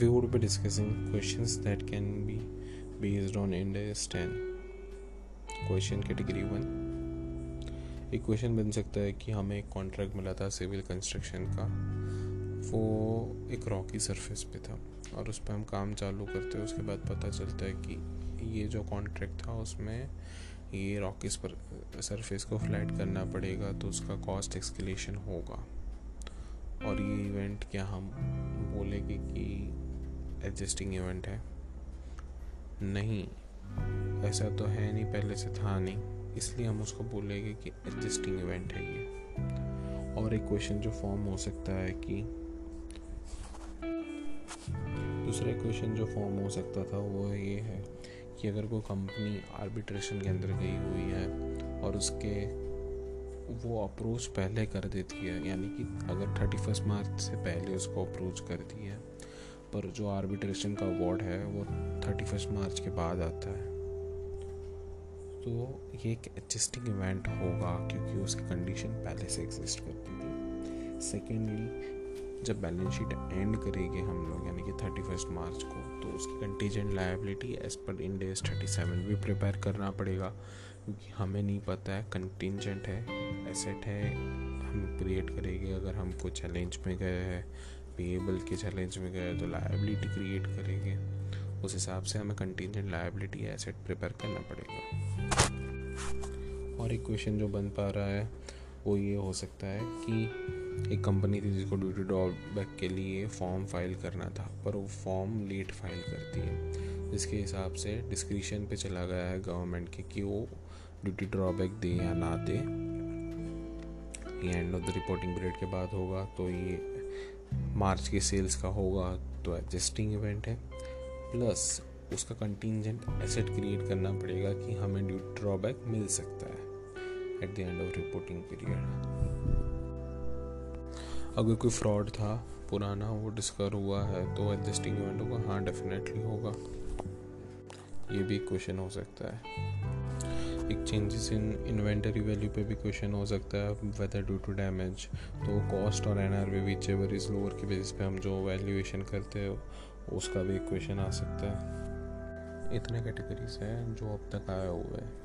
we would be discussing questions that can be based on India's 10 question category one एक question बन सकता है कि हमें एक कॉन्ट्रैक्ट मिला था सिविल कंस्ट्रक्शन का। वो एक रॉकी सरफेस पे था और उस पर हम काम चालू करते हैं, उसके बाद पता चलता है कि ये जो कॉन्ट्रैक्ट था उसमें ये पर सरफेस को फ्लैट करना पड़ेगा तो उसका कॉस्ट एक्सकलेशन होगा। और ये इवेंट क्या हम बोलेंगे कि एडजस्टिंग इवेंट है। नहीं, ऐसा तो है नहीं, पहले से था नहीं। इसलिए हम उसको बोलेंगे कि एडजस्टिंग इवेंट है ये। और एक क्वेश्चन जो फॉर्म हो सकता है कि दूसरा क्वेश्चन जो फॉर्म हो सकता था, वो ये है कि अगर कोई कंपनी आर्बिट्रेशन के अंदर गई हुई है और उसके वो अप्रोच पहले कर देती है, यानी कि अगर थर्टी फ़र्स्ट मार्च से पहले उसको अप्रोच करती है पर जो आर्बिट्रेशन का अवार्ड है, वो थर्टी फ़र्स्ट मार्च के बाद आता है। तो ये एक एडजस्टिंग इवेंट होगा, क्योंकि उसकी कंडीशन पहले से एग्जिस्ट करती थी। सेकेंडली जब बैलेंस शीट एंड करेंगे हम लोग, यानी कि थर्टी फ़र्स्ट मार्च को तो उसकी contingent liability as per Ind AS thirty seven भी प्रिपेयर करना पड़ेगा, क्योंकि हमें नहीं पता है कंटिजेंट है एसेट है, हम क्रिएट करेंगे, अगर हम कोई चैलेंज में गए हैं पेएबल के चैलेंज में गए तो लाइबिलिटी क्रिएट करेंगे। उस हिसाब से हमें कंटिजेंट लाइबिलिटी एसेट प्रिपेयर करना पड़ेगा। और एक क्वेश्चन जो बन पा रहा है, वो ये हो सकता है कि एक कंपनी थी जिसको ड्यूटी ड्रॉबैक के लिए फॉर्म फ़ाइल करना था, पर वो फॉर्म लेट फ़ाइल करती है। जिसके हिसाब से डिस्क्रिप्शन पे चला गया है गवर्नमेंट के कि वो ड्यूटी ड्रॉबैक दे या ना दे। ये end of the reporting period के बाद होगा तो ये मार्च के सेल्स का होगा तो एडजस्टिंग इवेंट है। प्लस उसका कंटिजेंट एसेट क्रिएट करना पड़ेगा कि हमें ड्यूटी ड्रॉबैक मिल सकता है at the end of reporting period अगर कोई फ्रॉड था, पुराना वो डिस्कवर हुआ है तो एडजस्टिंग इवेंट होगा हाँ डेफिनेटली होगा। ये भी क्वेश्चन हो सकता है। एक चेंजेस इन इन्वेंटरी वैल्यू पे भी क्वेश्चन हो सकता है वेदर ड्यू टू डैमेज तो कॉस्ट और N R V whichever is lower के बेसिस पे हम जो वैल्यूएशन करते हैं, उसका भी क्वेश्चन आ सकता है। इतने कैटेगरीज हैं जो अब तक आया हुआ है।